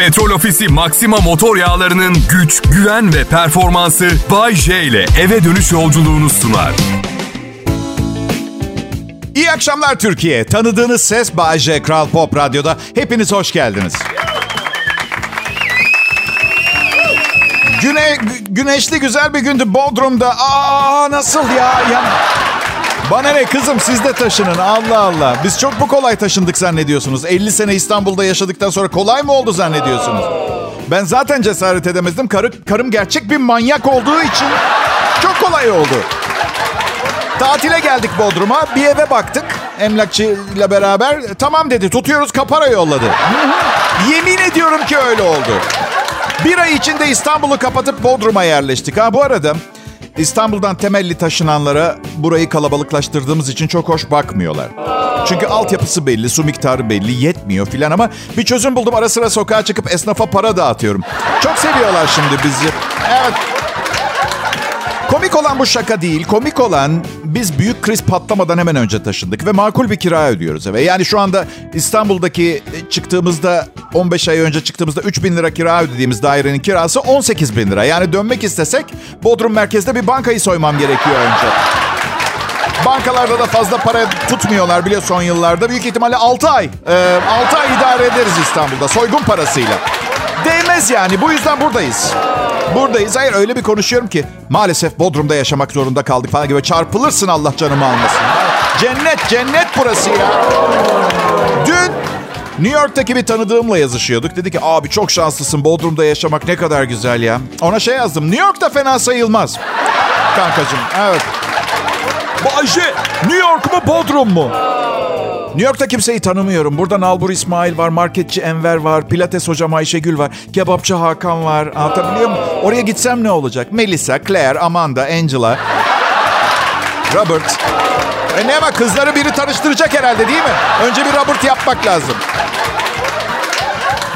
Petrol Ofisi Maxima motor yağlarının güç, güven ve performansı Bay J ile eve dönüş yolculuğunu sunar. İyi akşamlar Türkiye. Tanıdığınız ses Bay J Kral Pop Radyo'da. Hepiniz hoş geldiniz. Güne, gü- güneşli güzel bir gündü Bodrum'da. Aa nasıl ya? ya? Bana ne kızım siz de taşının Allah Allah. Biz çok mu kolay taşındık zannediyorsunuz? 50 sene İstanbul'da yaşadıktan sonra kolay mı oldu zannediyorsunuz? Ben zaten cesaret edemezdim. Karı, karım gerçek bir manyak olduğu için çok kolay oldu. Tatile geldik Bodrum'a. Bir eve baktık emlakçıyla beraber. Tamam dedi tutuyoruz kapara yolladı. Yemin ediyorum ki öyle oldu. Bir ay içinde İstanbul'u kapatıp Bodrum'a yerleştik. Ha bu arada İstanbul'dan temelli taşınanlara burayı kalabalıklaştırdığımız için çok hoş bakmıyorlar. Çünkü altyapısı belli, su miktarı belli, yetmiyor filan ama bir çözüm buldum. Ara sıra sokağa çıkıp esnafa para dağıtıyorum. Çok seviyorlar şimdi bizi. Evet. Komik olan bu şaka değil. Komik olan biz büyük kriz patlamadan hemen önce taşındık ve makul bir kira ödüyoruz eve. Yani şu anda İstanbul'daki e, çıktığımızda 15 ay önce çıktığımızda 3 bin lira kira ödediğimiz dairenin kirası 18 bin lira. Yani dönmek istesek Bodrum merkezde bir bankayı soymam gerekiyor önce. Bankalarda da fazla para tutmuyorlar bile son yıllarda. Büyük ihtimalle 6 ay. E, 6 ay idare ederiz İstanbul'da soygun parasıyla. Değmez yani. Bu yüzden buradayız. Buradayız. Hayır öyle bir konuşuyorum ki maalesef Bodrum'da yaşamak zorunda kaldık falan gibi çarpılırsın Allah canımı almasın. Cennet, cennet burası ya. Dün New York'taki bir tanıdığımla yazışıyorduk. Dedi ki abi çok şanslısın Bodrum'da yaşamak ne kadar güzel ya. Ona şey yazdım. New York'ta fena sayılmaz. Kankacığım evet. Bayce New York mu Bodrum mu? New York'ta kimseyi tanımıyorum. Burada Nalbur İsmail var, marketçi Enver var, pilates hocam Ayşegül var, kebapçı Hakan var. Anlatabiliyor muyum? Oraya gitsem ne olacak? Melissa, Claire, Amanda, Angela, Robert. E ne ama kızları biri tanıştıracak herhalde değil mi? Önce bir Robert yapmak lazım.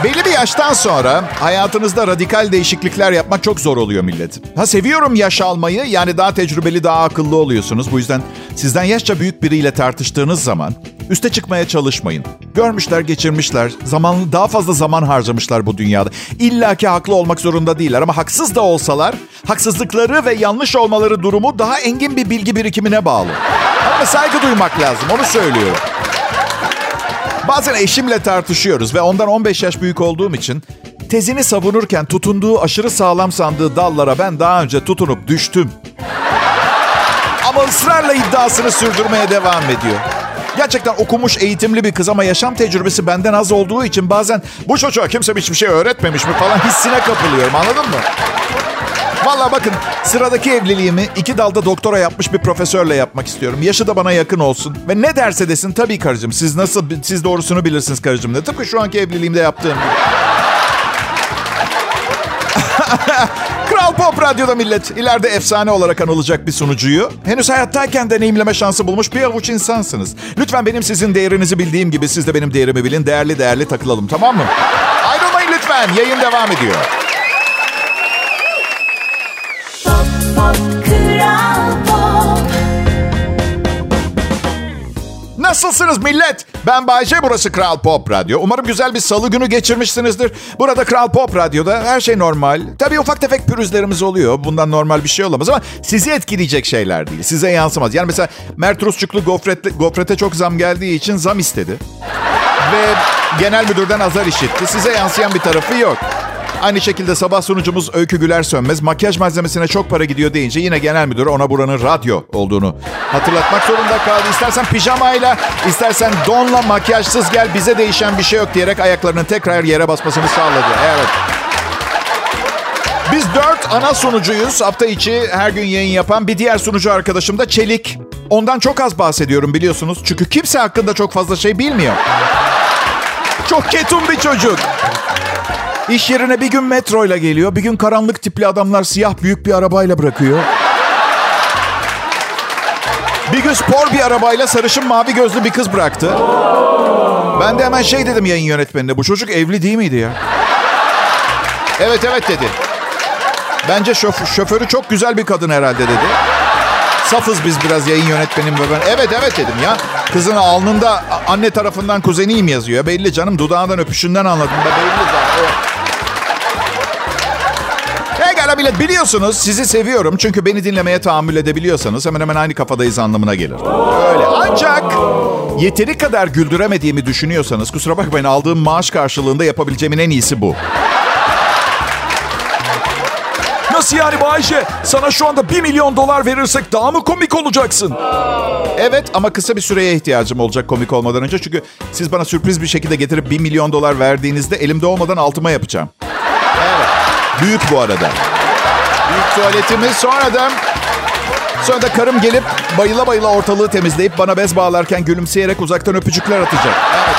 Belli bir yaştan sonra hayatınızda radikal değişiklikler yapmak çok zor oluyor millet. Ha seviyorum yaş almayı yani daha tecrübeli daha akıllı oluyorsunuz. Bu yüzden sizden yaşça büyük biriyle tartıştığınız zaman üste çıkmaya çalışmayın. Görmüşler geçirmişler zamanlı daha fazla zaman harcamışlar bu dünyada. İlla ki haklı olmak zorunda değiller ama haksız da olsalar haksızlıkları ve yanlış olmaları durumu daha engin bir bilgi birikimine bağlı. Ama saygı duymak lazım onu söylüyorum. Bazen eşimle tartışıyoruz ve ondan 15 yaş büyük olduğum için tezini savunurken tutunduğu aşırı sağlam sandığı dallara ben daha önce tutunup düştüm. Ama ısrarla iddiasını sürdürmeye devam ediyor. Gerçekten okumuş, eğitimli bir kız ama yaşam tecrübesi benden az olduğu için bazen bu çocuğa kimse hiçbir şey öğretmemiş mi falan hissine kapılıyorum anladın mı? Valla bakın sıradaki evliliğimi iki dalda doktora yapmış bir profesörle yapmak istiyorum. Yaşı da bana yakın olsun. Ve ne derse desin tabii karıcığım. Siz nasıl, siz doğrusunu bilirsiniz karıcığım. De. Tıpkı şu anki evliliğimde yaptığım gibi. Kral Pop Radyo'da millet. İleride efsane olarak anılacak bir sunucuyu. Henüz hayattayken deneyimleme şansı bulmuş bir avuç insansınız. Lütfen benim sizin değerinizi bildiğim gibi siz de benim değerimi bilin. Değerli değerli takılalım tamam mı? Ayrılmayın lütfen. Yayın devam ediyor. Nasılsınız millet? Ben Bayce, burası Kral Pop Radyo. Umarım güzel bir salı günü geçirmişsinizdir. Burada Kral Pop Radyo'da her şey normal. Tabii ufak tefek pürüzlerimiz oluyor. Bundan normal bir şey olamaz ama sizi etkileyecek şeyler değil. Size yansımaz. Yani mesela Mert Rusçuklu gofret, gofrete çok zam geldiği için zam istedi. Ve genel müdürden azar işitti. Size yansıyan bir tarafı yok. Aynı şekilde sabah sunucumuz Öykü Güler Sönmez makyaj malzemesine çok para gidiyor deyince yine genel müdür ona buranın radyo olduğunu hatırlatmak zorunda kaldı. İstersen pijamayla, istersen donla makyajsız gel bize değişen bir şey yok diyerek ayaklarının tekrar yere basmasını sağladı. Evet. Biz dört ana sunucuyuz. Hafta içi her gün yayın yapan bir diğer sunucu arkadaşım da Çelik. Ondan çok az bahsediyorum biliyorsunuz. Çünkü kimse hakkında çok fazla şey bilmiyor. Çok ketum bir çocuk. İş yerine bir gün metroyla geliyor. Bir gün karanlık tipli adamlar siyah büyük bir arabayla bırakıyor. Bir gün spor bir arabayla sarışın mavi gözlü bir kız bıraktı. Ben de hemen şey dedim yayın yönetmenine. Bu çocuk evli değil miydi ya? Evet evet dedi. Bence şof- şoförü çok güzel bir kadın herhalde dedi. Safız biz biraz yayın yönetmenim ve ben. Evet evet dedim ya. Kızın alnında anne tarafından kuzeniyim yazıyor. Belli canım dudağından öpüşünden anladım. Belli zaten. Evet. Pekala millet biliyorsunuz sizi seviyorum. Çünkü beni dinlemeye tahammül edebiliyorsanız hemen hemen aynı kafadayız anlamına gelir. Öyle. Ancak yeteri kadar güldüremediğimi düşünüyorsanız kusura bakmayın aldığım maaş karşılığında yapabileceğimin en iyisi bu. Nasıl yani Bayşe? Sana şu anda 1 milyon dolar verirsek daha mı komik olacaksın? Evet ama kısa bir süreye ihtiyacım olacak komik olmadan önce. Çünkü siz bana sürpriz bir şekilde getirip 1 milyon dolar verdiğinizde elimde olmadan altıma yapacağım. Büyük bu arada. Büyük tuvaletimiz sonra da... Sonra da karım gelip bayıla bayıla ortalığı temizleyip bana bez bağlarken gülümseyerek uzaktan öpücükler atacak. Evet.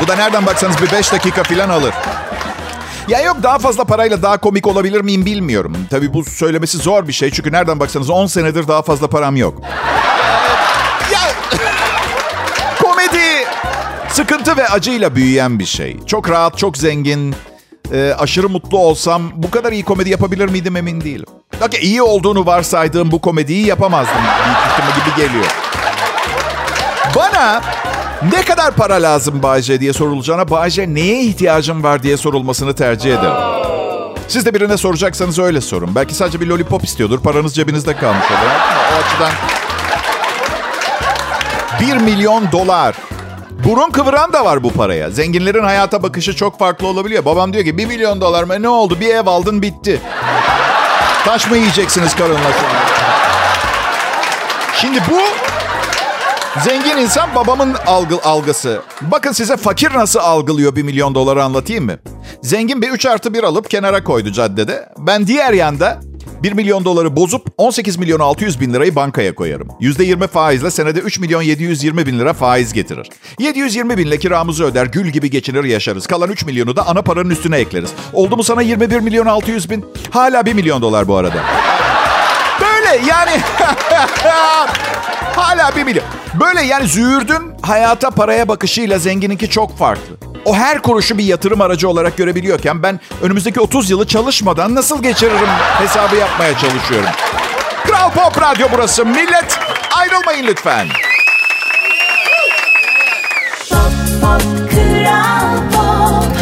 Bu da nereden baksanız bir 5 dakika falan alır. Ya yok daha fazla parayla daha komik olabilir miyim bilmiyorum. Tabii bu söylemesi zor bir şey. Çünkü nereden baksanız 10 senedir daha fazla param yok. ya komedi sıkıntı ve acıyla büyüyen bir şey. Çok rahat, çok zengin, e, aşırı mutlu olsam bu kadar iyi komedi yapabilir miydim emin değilim. Okay, iyi olduğunu varsaydığım bu komediyi yapamazdım. Büyük gibi geliyor. Bana ne kadar para lazım Bayce diye sorulacağına Bayce neye ihtiyacım var diye sorulmasını tercih ederim. Siz de birine soracaksanız öyle sorun. Belki sadece bir lollipop istiyordur. Paranız cebinizde kalmış olur. O açıdan 1 milyon dolar. Burun kıvıran da var bu paraya. Zenginlerin hayata bakışı çok farklı olabiliyor. Babam diyor ki 1 milyon dolar mı? Ne oldu? Bir ev aldın bitti. Taş mı yiyeceksiniz karınla sonra? Şimdi bu zengin insan babamın algı, algısı. Bakın size fakir nasıl algılıyor 1 milyon doları anlatayım mı? Zengin bir 3 artı 1 alıp kenara koydu caddede. Ben diğer yanda 1 milyon doları bozup 18 milyon 600 bin lirayı bankaya koyarım. %20 faizle senede 3 milyon 720 bin lira faiz getirir. 720 binle kiramızı öder, gül gibi geçinir yaşarız. Kalan 3 milyonu da ana paranın üstüne ekleriz. Oldu mu sana 21 milyon 600 bin? Hala 1 milyon dolar bu arada. Böyle yani... Hala 1 milyon. Böyle yani züğürdün hayata paraya bakışıyla zengininki çok farklı. O her kuruşu bir yatırım aracı olarak görebiliyorken ben önümüzdeki 30 yılı çalışmadan nasıl geçiririm hesabı yapmaya çalışıyorum. Kral Pop Radyo burası. Millet ayrılmayın lütfen. Pop, pop, Kral Pop.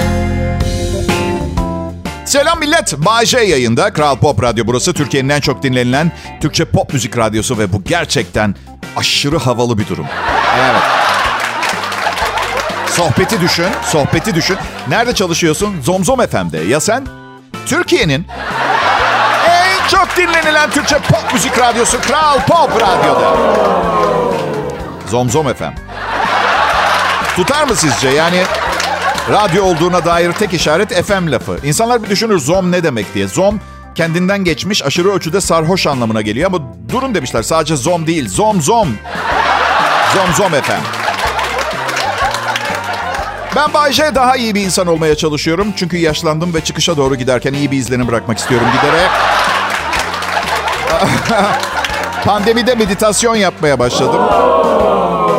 Selam millet. Bayece yayında. Kral Pop Radyo burası. Türkiye'nin en çok dinlenilen Türkçe pop müzik radyosu ve bu gerçekten aşırı havalı bir durum. Evet. Sohbeti düşün, sohbeti düşün. Nerede çalışıyorsun? Zomzom FM'de. Ya sen? Türkiye'nin en çok dinlenilen Türkçe pop müzik radyosu Kral Pop Radyo'da. Zomzom FM. Tutar mı sizce? Yani radyo olduğuna dair tek işaret FM lafı. İnsanlar bir düşünür zom ne demek diye. Zom kendinden geçmiş aşırı ölçüde sarhoş anlamına geliyor ama durun demişler sadece zom değil. Zom zom. Zom zom FM. Ben Bayce daha iyi bir insan olmaya çalışıyorum. Çünkü yaşlandım ve çıkışa doğru giderken iyi bir izlenim bırakmak istiyorum giderek. Pandemide meditasyon yapmaya başladım.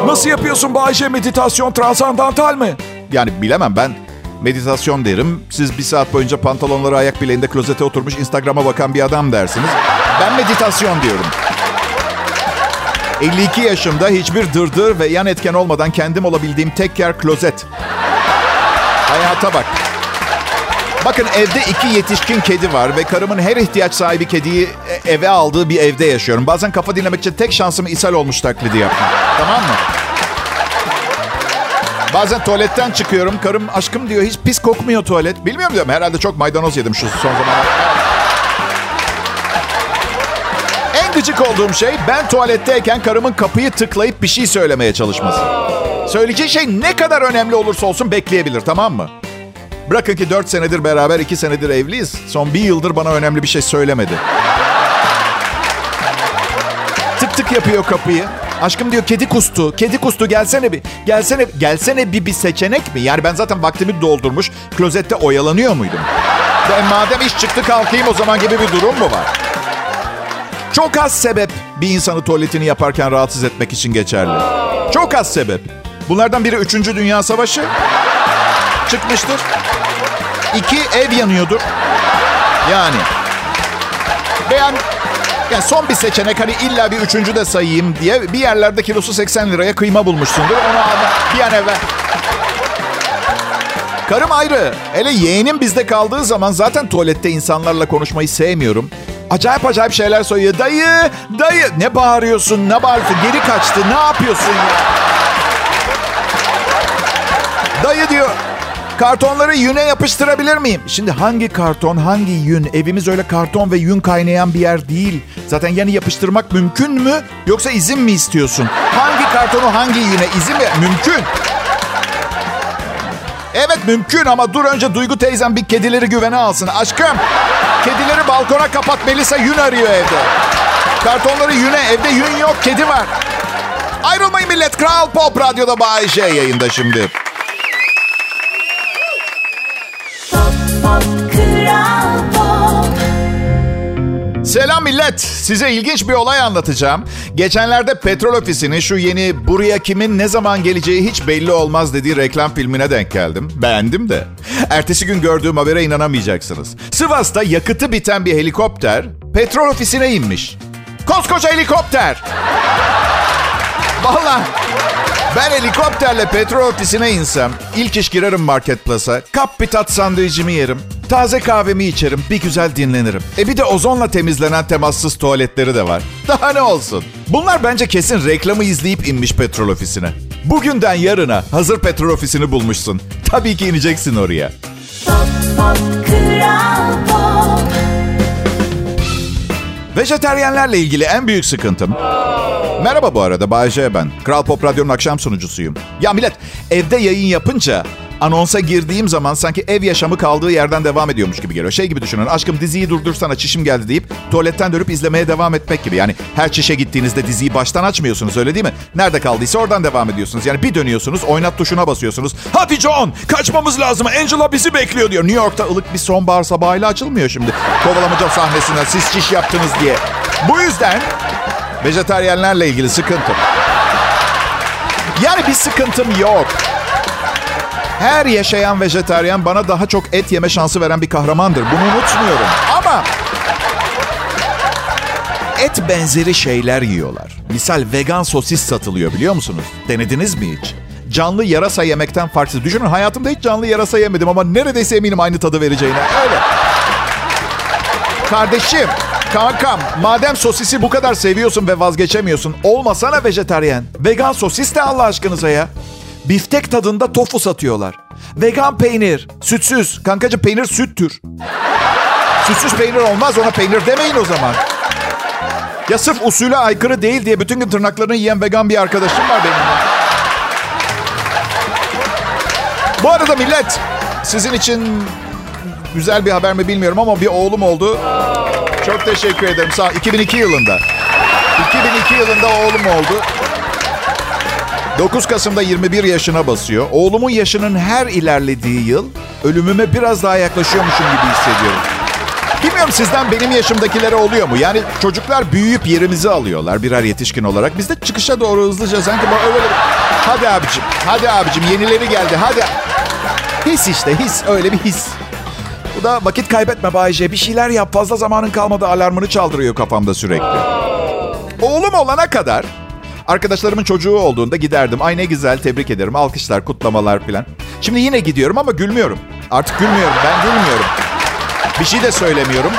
Nasıl yapıyorsun Bayşe meditasyon transandantal mi? Yani bilemem ben meditasyon derim. Siz bir saat boyunca pantolonları ayak bileğinde klozete oturmuş Instagram'a bakan bir adam dersiniz. Ben meditasyon diyorum. 52 yaşımda hiçbir dırdır ve yan etken olmadan kendim olabildiğim tek yer klozet. Hayata bak. Bakın evde iki yetişkin kedi var ve karımın her ihtiyaç sahibi kediyi e- eve aldığı bir evde yaşıyorum. Bazen kafa dinlemek için tek şansım ishal olmuş taklidi yapmak. Tamam mı? Bazen tuvaletten çıkıyorum. Karım aşkım diyor hiç pis kokmuyor tuvalet. Bilmiyorum diyorum. Herhalde çok maydanoz yedim şu son zamanlarda. En gıcık olduğum şey ben tuvaletteyken karımın kapıyı tıklayıp bir şey söylemeye çalışması. Söyleyeceği şey ne kadar önemli olursa olsun bekleyebilir tamam mı? Bırakın ki 4 senedir beraber 2 senedir evliyiz. Son bir yıldır bana önemli bir şey söylemedi. Tık tık yapıyor kapıyı. Aşkım diyor kedi kustu. Kedi kustu gelsene bir. Gelsene gelsene bir bir seçenek mi? Yani ben zaten vaktimi doldurmuş. Klozette oyalanıyor muydum? Ben madem iş çıktı kalkayım o zaman gibi bir durum mu var? Çok az sebep bir insanı tuvaletini yaparken rahatsız etmek için geçerli. Çok az sebep. Bunlardan biri 3. Dünya Savaşı çıkmıştır. İki ev yanıyordur. Yani. Beğen yani son bir seçenek hani illa bir üçüncü de sayayım diye bir yerlerde kilosu 80 liraya kıyma bulmuşsundur. Onu alma bir an evvel. Karım ayrı. Hele yeğenim bizde kaldığı zaman zaten tuvalette insanlarla konuşmayı sevmiyorum. Acayip acayip şeyler söylüyor. Dayı, dayı. Ne bağırıyorsun, ne bağırıyorsun? Geri kaçtı, ne yapıyorsun ya? Dayı diyor, kartonları yüne yapıştırabilir miyim? Şimdi hangi karton, hangi yün? Evimiz öyle karton ve yün kaynayan bir yer değil. Zaten yani yapıştırmak mümkün mü? Yoksa izin mi istiyorsun? Hangi kartonu hangi yüne? İzin mi? Mümkün. Evet mümkün ama dur önce Duygu teyzem bir kedileri güvene alsın. Aşkım kedileri balkona kapat Melisa yün arıyor evde. Kartonları yüne evde yün yok kedi var. Ayrılmayın millet Kral Pop Radyo'da Bay J yayında şimdi. Selam millet. Size ilginç bir olay anlatacağım. Geçenlerde petrol ofisinin şu yeni buraya kimin ne zaman geleceği hiç belli olmaz dediği reklam filmine denk geldim. Beğendim de. Ertesi gün gördüğüm habere inanamayacaksınız. Sivas'ta yakıtı biten bir helikopter petrol ofisine inmiş. Koskoca helikopter. Vallahi ben helikopterle petrol ofisine insem ilk iş girerim marketplace'a. Kap bir tat sandviçimi yerim. Taze kahvemi içerim. Bir güzel dinlenirim. E bir de ozonla temizlenen temassız tuvaletleri de var. Daha ne olsun? Bunlar bence kesin reklamı izleyip inmiş petrol ofisine. Bugünden yarına hazır petrol ofisini bulmuşsun. Tabii ki ineceksin oraya. pop pop kral pop Vejeteryenlerle ilgili en büyük sıkıntım... Merhaba bu arada Bayece ben. Kral Pop Radyo'nun akşam sunucusuyum. Ya millet evde yayın yapınca anonsa girdiğim zaman sanki ev yaşamı kaldığı yerden devam ediyormuş gibi geliyor. Şey gibi düşünün aşkım diziyi durdursana çişim geldi deyip tuvaletten dönüp izlemeye devam etmek gibi. Yani her çişe gittiğinizde diziyi baştan açmıyorsunuz öyle değil mi? Nerede kaldıysa oradan devam ediyorsunuz. Yani bir dönüyorsunuz oynat tuşuna basıyorsunuz. Hadi John kaçmamız lazım Angela bizi bekliyor diyor. New York'ta ılık bir sonbahar sabahıyla açılmıyor şimdi. Kovalamaca sahnesinden siz çiş yaptınız diye. Bu yüzden vejetaryenlerle ilgili sıkıntım. Yani bir sıkıntım yok. Her yaşayan vejetaryen bana daha çok et yeme şansı veren bir kahramandır. Bunu unutmuyorum. Ama et benzeri şeyler yiyorlar. Misal vegan sosis satılıyor biliyor musunuz? Denediniz mi hiç? Canlı yarasa yemekten farksız. Düşünün hayatımda hiç canlı yarasa yemedim ama neredeyse eminim aynı tadı vereceğine. Öyle. Kardeşim, kankam, madem sosisi bu kadar seviyorsun ve vazgeçemiyorsun, olmasana vejetaryen. Vegan sosis de Allah aşkınıza ya. Biftek tadında tofu satıyorlar. Vegan peynir, sütsüz. Kankacı peynir süttür. Sütsüz peynir olmaz, ona peynir demeyin o zaman. Ya sırf usule aykırı değil diye bütün gün tırnaklarını yiyen vegan bir arkadaşım var benim. Bu arada millet, sizin için güzel bir haber mi bilmiyorum ama bir oğlum oldu. Çok teşekkür ederim. Sağ 2002 yılında. 2002 yılında oğlum oldu. 9 Kasım'da 21 yaşına basıyor. Oğlumun yaşının her ilerlediği yıl ölümüme biraz daha yaklaşıyormuşum gibi hissediyorum. Bilmiyorum sizden benim yaşımdakilere oluyor mu? Yani çocuklar büyüyüp yerimizi alıyorlar birer yetişkin olarak. Biz de çıkışa doğru hızlıca sanki böyle öyle Hadi abicim, hadi abicim yenileri geldi hadi. His işte his, öyle bir his. Bu da vakit kaybetme Bayce. Bir şeyler yap. Fazla zamanın kalmadı alarmını çaldırıyor kafamda sürekli. Oğlum olana kadar arkadaşlarımın çocuğu olduğunda giderdim. Ay ne güzel tebrik ederim. Alkışlar, kutlamalar falan. Şimdi yine gidiyorum ama gülmüyorum. Artık gülmüyorum. Ben gülmüyorum. Bir şey de söylemiyorum.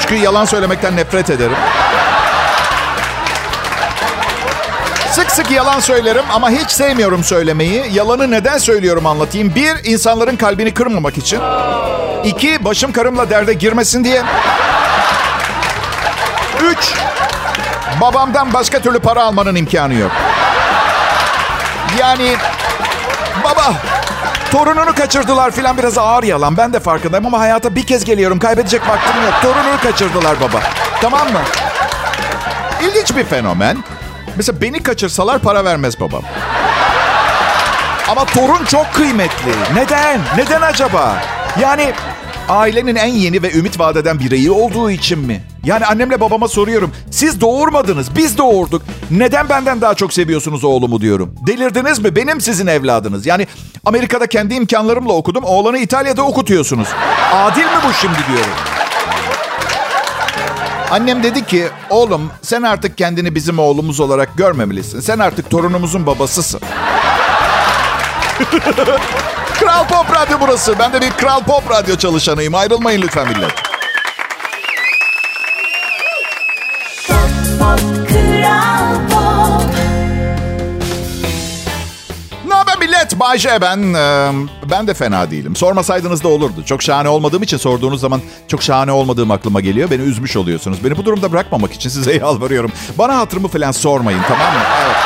Çünkü yalan söylemekten nefret ederim. Sık sık yalan söylerim ama hiç sevmiyorum söylemeyi. Yalanı neden söylüyorum anlatayım. Bir, insanların kalbini kırmamak için. İki, başım karımla derde girmesin diye. Üç, babamdan başka türlü para almanın imkanı yok. Yani baba torununu kaçırdılar filan biraz ağır yalan. Ben de farkındayım ama hayata bir kez geliyorum. Kaybedecek vaktim yok. Torununu kaçırdılar baba. Tamam mı? İlginç bir fenomen. Mesela beni kaçırsalar para vermez babam. Ama torun çok kıymetli. Neden? Neden acaba? Yani ailenin en yeni ve ümit vadeden bireyi olduğu için mi? Yani annemle babama soruyorum. Siz doğurmadınız, biz doğurduk. Neden benden daha çok seviyorsunuz oğlumu diyorum. Delirdiniz mi? Benim sizin evladınız. Yani Amerika'da kendi imkanlarımla okudum. Oğlanı İtalya'da okutuyorsunuz. Adil mi bu şimdi diyorum. Annem dedi ki, oğlum sen artık kendini bizim oğlumuz olarak görmemelisin. Sen artık torunumuzun babasısın. Kral Pop Radyo burası. Ben de bir Kral Pop Radyo çalışanıyım. Ayrılmayın lütfen millet. Haber millet? Bay J ben. Ee, ben de fena değilim. Sormasaydınız da olurdu. Çok şahane olmadığım için sorduğunuz zaman çok şahane olmadığım aklıma geliyor. Beni üzmüş oluyorsunuz. Beni bu durumda bırakmamak için size yalvarıyorum. Bana hatırımı falan sormayın tamam mı? Evet.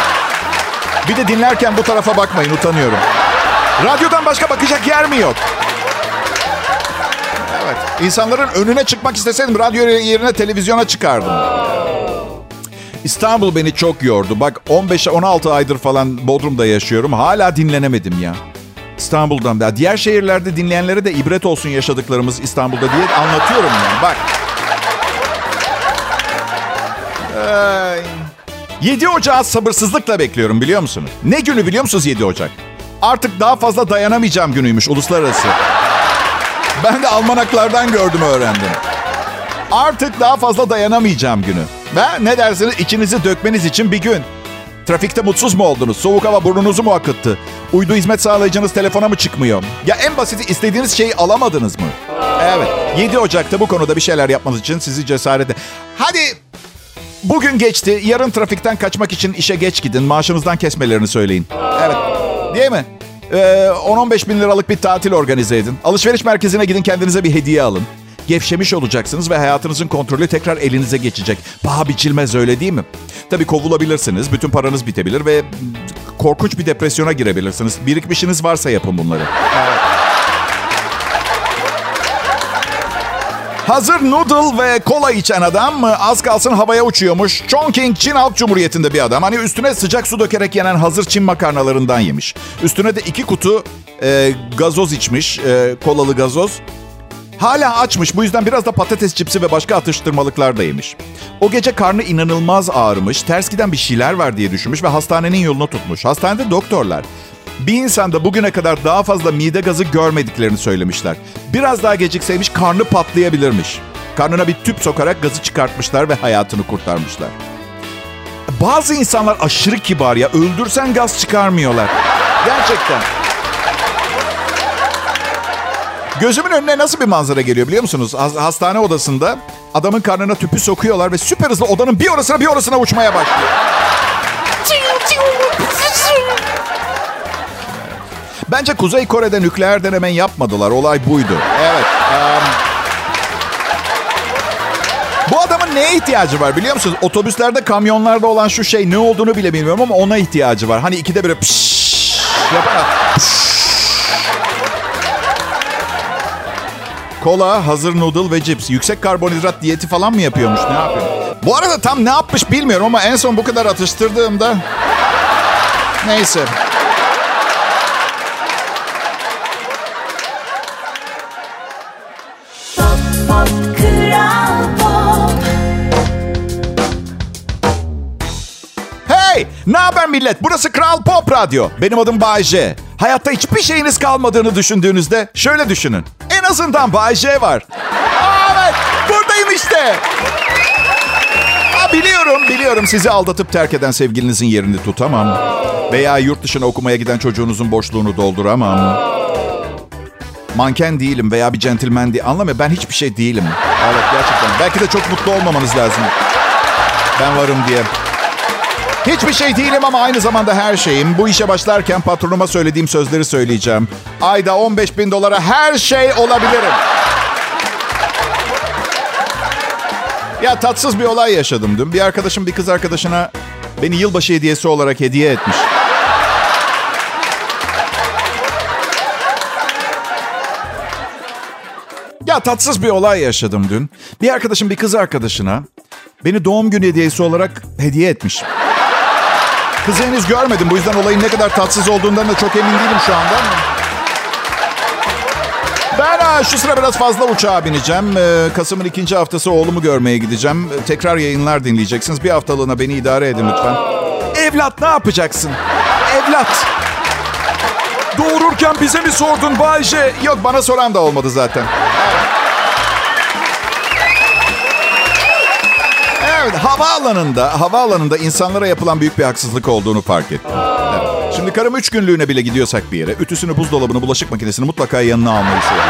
Bir de dinlerken bu tarafa bakmayın utanıyorum. Radyodan başka bakacak yer mi yok? Evet. İnsanların önüne çıkmak isteseydim radyo yerine televizyona çıkardım. İstanbul beni çok yordu. Bak 15-16 aydır falan Bodrum'da yaşıyorum. Hala dinlenemedim ya. İstanbul'dan da. Diğer şehirlerde dinleyenlere de ibret olsun yaşadıklarımız İstanbul'da diye anlatıyorum yani. Bak. Ay. 7 Ocağı sabırsızlıkla bekliyorum biliyor musunuz? Ne günü biliyor musunuz 7 Ocak? Artık daha fazla dayanamayacağım günüymüş uluslararası. Ben de almanaklardan gördüm öğrendim. Artık daha fazla dayanamayacağım günü. Ve ne dersiniz içinizi dökmeniz için bir gün. Trafikte mutsuz mu oldunuz? Soğuk hava burnunuzu mu akıttı? Uydu hizmet sağlayıcınız telefona mı çıkmıyor? Ya en basiti istediğiniz şeyi alamadınız mı? Evet. 7 Ocak'ta bu konuda bir şeyler yapmanız için sizi cesarete... Hadi bugün geçti. Yarın trafikten kaçmak için işe geç gidin. Maaşınızdan kesmelerini söyleyin. Evet. Değil mi? Ee, 10-15 bin liralık bir tatil organize edin. Alışveriş merkezine gidin kendinize bir hediye alın. Gevşemiş olacaksınız ve hayatınızın kontrolü tekrar elinize geçecek. Paha biçilmez öyle değil mi? Tabii kovulabilirsiniz, bütün paranız bitebilir ve korkunç bir depresyona girebilirsiniz. Birikmişiniz varsa yapın bunları. Hazır noodle ve kola içen adam mı az kalsın havaya uçuyormuş. Chongqing Çin Halk Cumhuriyeti'nde bir adam. Hani üstüne sıcak su dökerek yenen hazır Çin makarnalarından yemiş. Üstüne de iki kutu e, gazoz içmiş, e, kolalı gazoz. Hala açmış bu yüzden biraz da patates cipsi ve başka atıştırmalıklar da. O gece karnı inanılmaz ağrımış, ters giden bir şeyler var diye düşünmüş ve hastanenin yolunu tutmuş. Hastanede doktorlar bir insanda bugüne kadar daha fazla mide gazı görmediklerini söylemişler. Biraz daha gecikseymiş karnı patlayabilirmiş. Karnına bir tüp sokarak gazı çıkartmışlar ve hayatını kurtarmışlar. Bazı insanlar aşırı kibar ya. Öldürsen gaz çıkarmıyorlar. Gerçekten. Gözümün önüne nasıl bir manzara geliyor biliyor musunuz? Has- Hastane odasında adamın karnına tüpü sokuyorlar ve süper hızlı odanın bir orasına bir orasına uçmaya başlıyor. Bence Kuzey Kore'de nükleer deneme yapmadılar. Olay buydu. Evet. em, bu adamın neye ihtiyacı var biliyor musunuz? Otobüslerde, kamyonlarda olan şu şey ne olduğunu bile bilmiyorum ama ona ihtiyacı var. Hani ikide bir pşşş yaparak Kola, hazır noodle ve cips. Yüksek karbonhidrat diyeti falan mı yapıyormuş? Ne yapıyor? Bu arada tam ne yapmış bilmiyorum ama en son bu kadar atıştırdığımda... Neyse. Ne haber millet? Burası Kral Pop Radyo. Benim adım Bay J. Hayatta hiçbir şeyiniz kalmadığını düşündüğünüzde şöyle düşünün. En azından Bay J var. Aa, evet, buradayım işte. Ha, biliyorum, biliyorum sizi aldatıp terk eden sevgilinizin yerini tutamam. Veya yurt dışına okumaya giden çocuğunuzun boşluğunu dolduramam. Manken değilim veya bir centilmen değil. Anlamıyor, ben hiçbir şey değilim. Evet, gerçekten. Belki de çok mutlu olmamanız lazım. Ben varım diye. Hiçbir şey değilim ama aynı zamanda her şeyim. Bu işe başlarken patronuma söylediğim sözleri söyleyeceğim. Ayda 15 bin dolara her şey olabilirim. Ya tatsız bir olay yaşadım dün. Bir arkadaşım bir kız arkadaşına beni yılbaşı hediyesi olarak hediye etmiş. Ya tatsız bir olay yaşadım dün. Bir arkadaşım bir kız arkadaşına beni doğum günü hediyesi olarak hediye etmiş. Kızı henüz görmedim. Bu yüzden olayın ne kadar tatsız olduğundan da çok emin değilim şu anda. Ben ha, şu sıra biraz fazla uçağa bineceğim. Ee, Kasım'ın ikinci haftası oğlumu görmeye gideceğim. Ee, Tekrar yayınlar dinleyeceksiniz. Bir haftalığına beni idare edin lütfen. Evlat ne yapacaksın? Evlat. Doğururken bize mi sordun Bayce? Yok bana soran da olmadı zaten. Evet, havaalanında, havaalanında insanlara yapılan büyük bir haksızlık olduğunu fark ettim. Evet. Şimdi karım üç günlüğüne bile gidiyorsak bir yere, ütüsünü, buzdolabını, bulaşık makinesini mutlaka yanına almayı seviyor.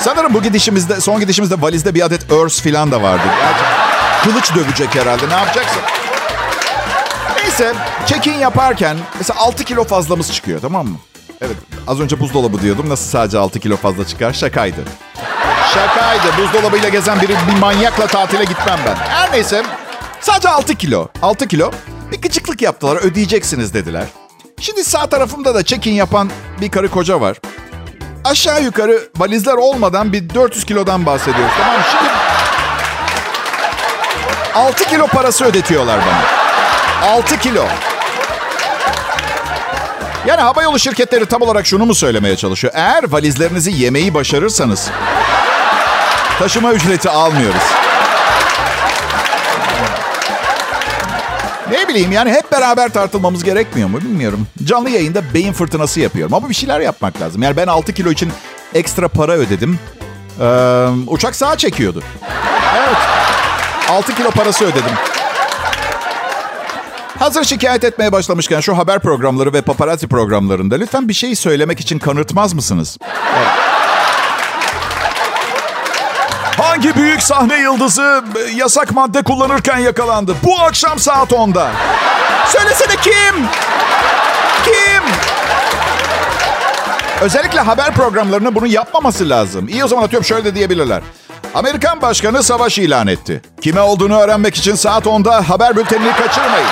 Sanırım bu gidişimizde, son gidişimizde valizde bir adet örs falan da vardı. Kılıç dövecek herhalde. Ne yapacaksın? Neyse, check-in yaparken mesela 6 kilo fazlamız çıkıyor tamam mı? Evet, az önce buzdolabı diyordum. Nasıl sadece 6 kilo fazla çıkar? Şakaydı. Şakaydı. Buzdolabıyla gezen biri bir manyakla tatile gitmem ben. Her neyse, sadece 6 kilo. 6 kilo. Bir gıcıklık yaptılar. Ödeyeceksiniz dediler. Şimdi sağ tarafımda da check-in yapan bir karı koca var. Aşağı yukarı valizler olmadan bir 400 kilodan bahsediyoruz. Tamam? Şimdi 6 kilo parası ödetiyorlar bana. 6 kilo. Yani havayolu şirketleri tam olarak şunu mu söylemeye çalışıyor? Eğer valizlerinizi yemeyi başarırsanız taşıma ücreti almıyoruz. Ne bileyim yani hep beraber tartılmamız gerekmiyor mu bilmiyorum. Canlı yayında beyin fırtınası yapıyorum ama bir şeyler yapmak lazım. Yani ben 6 kilo için ekstra para ödedim. Ee, uçak sağa çekiyordu. Evet. 6 kilo parası ödedim. Hazır şikayet etmeye başlamışken şu haber programları ve paparazzi programlarında lütfen bir şey söylemek için kanırtmaz mısınız? Hangi büyük sahne yıldızı e, yasak madde kullanırken yakalandı? Bu akşam saat 10'da. Söylesene kim? Kim? Özellikle haber programlarının bunu yapmaması lazım. İyi o zaman atıyorum şöyle de diyebilirler. Amerikan başkanı savaş ilan etti. Kime olduğunu öğrenmek için saat 10'da haber bültenini kaçırmayın.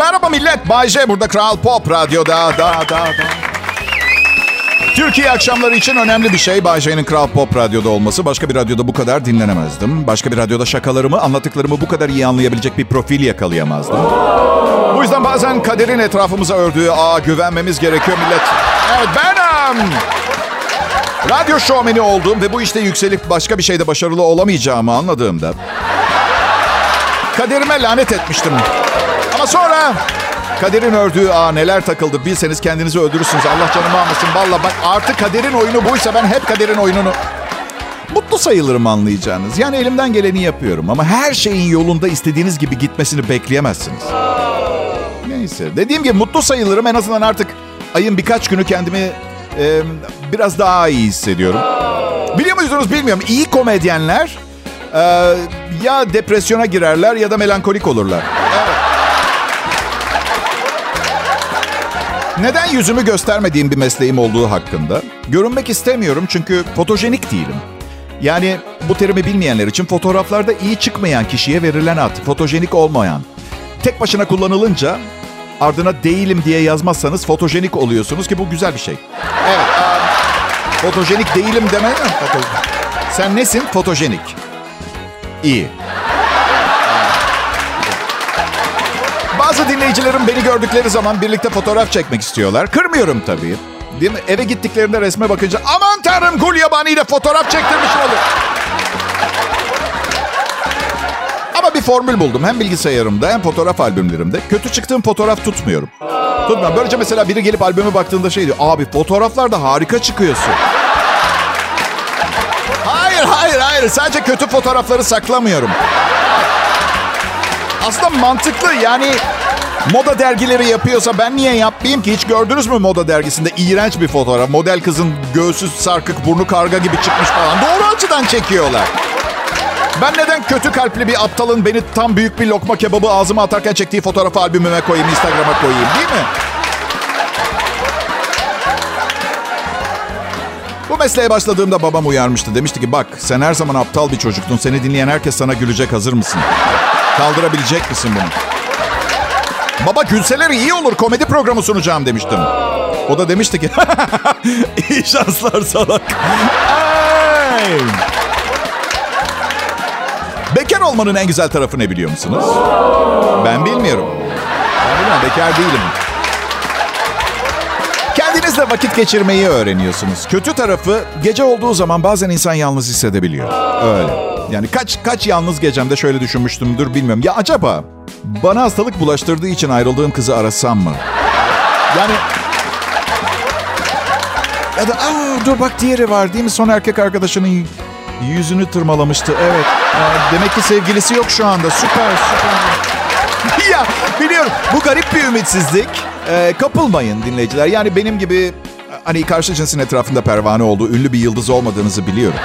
Merhaba millet. Bay J burada Kral Pop Radyo'da. Da, da, da. Türkiye akşamları için önemli bir şey Bay J'nin Kral Pop Radyo'da olması. Başka bir radyoda bu kadar dinlenemezdim. Başka bir radyoda şakalarımı, anlattıklarımı bu kadar iyi anlayabilecek bir profil yakalayamazdım. Bu yüzden bazen kaderin etrafımıza ördüğü ağa güvenmemiz gerekiyor millet. Evet benim. Radyo şovmeni olduğum ve bu işte yükselip başka bir şeyde başarılı olamayacağımı anladığımda... Kaderime lanet etmiştim. Ama sonra kaderin ördüğü ağ neler takıldı bilseniz kendinizi öldürürsünüz. Allah canımı almasın. Valla bak artık kaderin oyunu buysa ben hep kaderin oyununu... Mutlu sayılırım anlayacağınız. Yani elimden geleni yapıyorum. Ama her şeyin yolunda istediğiniz gibi gitmesini bekleyemezsiniz. Neyse. Dediğim gibi mutlu sayılırım. En azından artık ayın birkaç günü kendimi e, biraz daha iyi hissediyorum. Biliyor muydunuz bilmiyorum. İyi komedyenler e, ya depresyona girerler ya da melankolik olurlar. Evet. Neden yüzümü göstermediğim bir mesleğim olduğu hakkında? Görünmek istemiyorum çünkü fotojenik değilim. Yani bu terimi bilmeyenler için fotoğraflarda iyi çıkmayan kişiye verilen ad, fotojenik olmayan. Tek başına kullanılınca ardına değilim diye yazmazsanız fotojenik oluyorsunuz ki bu güzel bir şey. Evet, fotojenik değilim deme. Sen nesin? Fotojenik. İyi. Bazı dinleyicilerim beni gördükleri zaman birlikte fotoğraf çekmek istiyorlar. Kırmıyorum tabii. Değil mi? Eve gittiklerinde resme bakınca aman tanrım Gulyabani ile fotoğraf çektirmiş olur. Ama bir formül buldum. Hem bilgisayarımda hem fotoğraf albümlerimde. Kötü çıktığım fotoğraf tutmuyorum. Tutmuyorum. Böylece mesela biri gelip albüme baktığında şey diyor. Abi fotoğraflarda harika çıkıyorsun. Hayır, hayır, hayır. Sadece kötü fotoğrafları saklamıyorum. Aslında mantıklı yani moda dergileri yapıyorsa ben niye yapmayayım ki? Hiç gördünüz mü moda dergisinde iğrenç bir fotoğraf. Model kızın göğsü sarkık, burnu karga gibi çıkmış falan. Doğru açıdan çekiyorlar. Ben neden kötü kalpli bir aptalın beni tam büyük bir lokma kebabı ağzıma atarken çektiği fotoğrafı albümüme koyayım, Instagram'a koyayım değil mi? Bu mesleğe başladığımda babam uyarmıştı. Demişti ki bak sen her zaman aptal bir çocuktun. Seni dinleyen herkes sana gülecek hazır mısın? Kaldırabilecek misin bunu? Baba gülseler iyi olur komedi programı sunacağım demiştim. O da demişti ki iyi şanslar salak. Ay. Bekar olmanın en güzel tarafı ne biliyor musunuz? Ben bilmiyorum. Ben bilmiyorum bekar değilim. Kendinizle vakit geçirmeyi öğreniyorsunuz. Kötü tarafı gece olduğu zaman bazen insan yalnız hissedebiliyor. Öyle. Yani kaç kaç yalnız gecemde şöyle düşünmüştümdür bilmiyorum. Ya acaba bana hastalık bulaştırdığı için ayrıldığım kızı arasam mı? Yani Ya da aa, dur bak diğeri var değil mi? Son erkek arkadaşının yüzünü tırmalamıştı. Evet. Demek ki sevgilisi yok şu anda. Süper süper. ya biliyorum bu garip bir ümitsizlik. Ee, kapılmayın dinleyiciler. Yani benim gibi hani karşı cinsin etrafında pervane olduğu ünlü bir yıldız olmadığınızı biliyorum.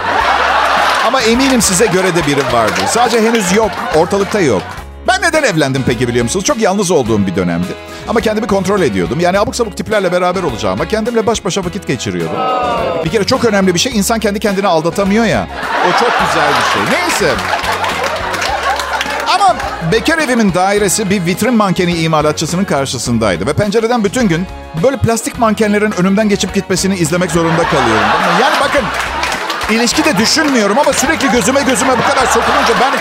Ama eminim size göre de biri vardır. Sadece henüz yok. Ortalıkta yok. Ben neden evlendim peki biliyor musunuz? Çok yalnız olduğum bir dönemdi. Ama kendimi kontrol ediyordum. Yani abuk sabuk tiplerle beraber olacağım. Ama kendimle baş başa vakit geçiriyordum. Bir kere çok önemli bir şey. insan kendi kendini aldatamıyor ya. O çok güzel bir şey. Neyse. Ama bekar evimin dairesi bir vitrin mankeni imalatçısının karşısındaydı. Ve pencereden bütün gün böyle plastik mankenlerin önümden geçip gitmesini izlemek zorunda kalıyorum. Yani bakın ilişki de düşünmüyorum ama sürekli gözüme gözüme bu kadar sokulunca ben...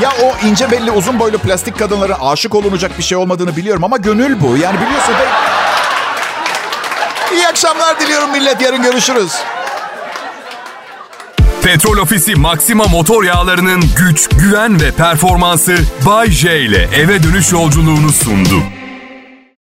Ya o ince belli uzun boylu plastik kadınların aşık olunacak bir şey olmadığını biliyorum ama gönül bu. Yani biliyorsun da... İyi akşamlar diliyorum millet. Yarın görüşürüz. Petrol Ofisi Maxima motor yağlarının güç, güven ve performansı Bay J ile eve dönüş yolculuğunu sundu.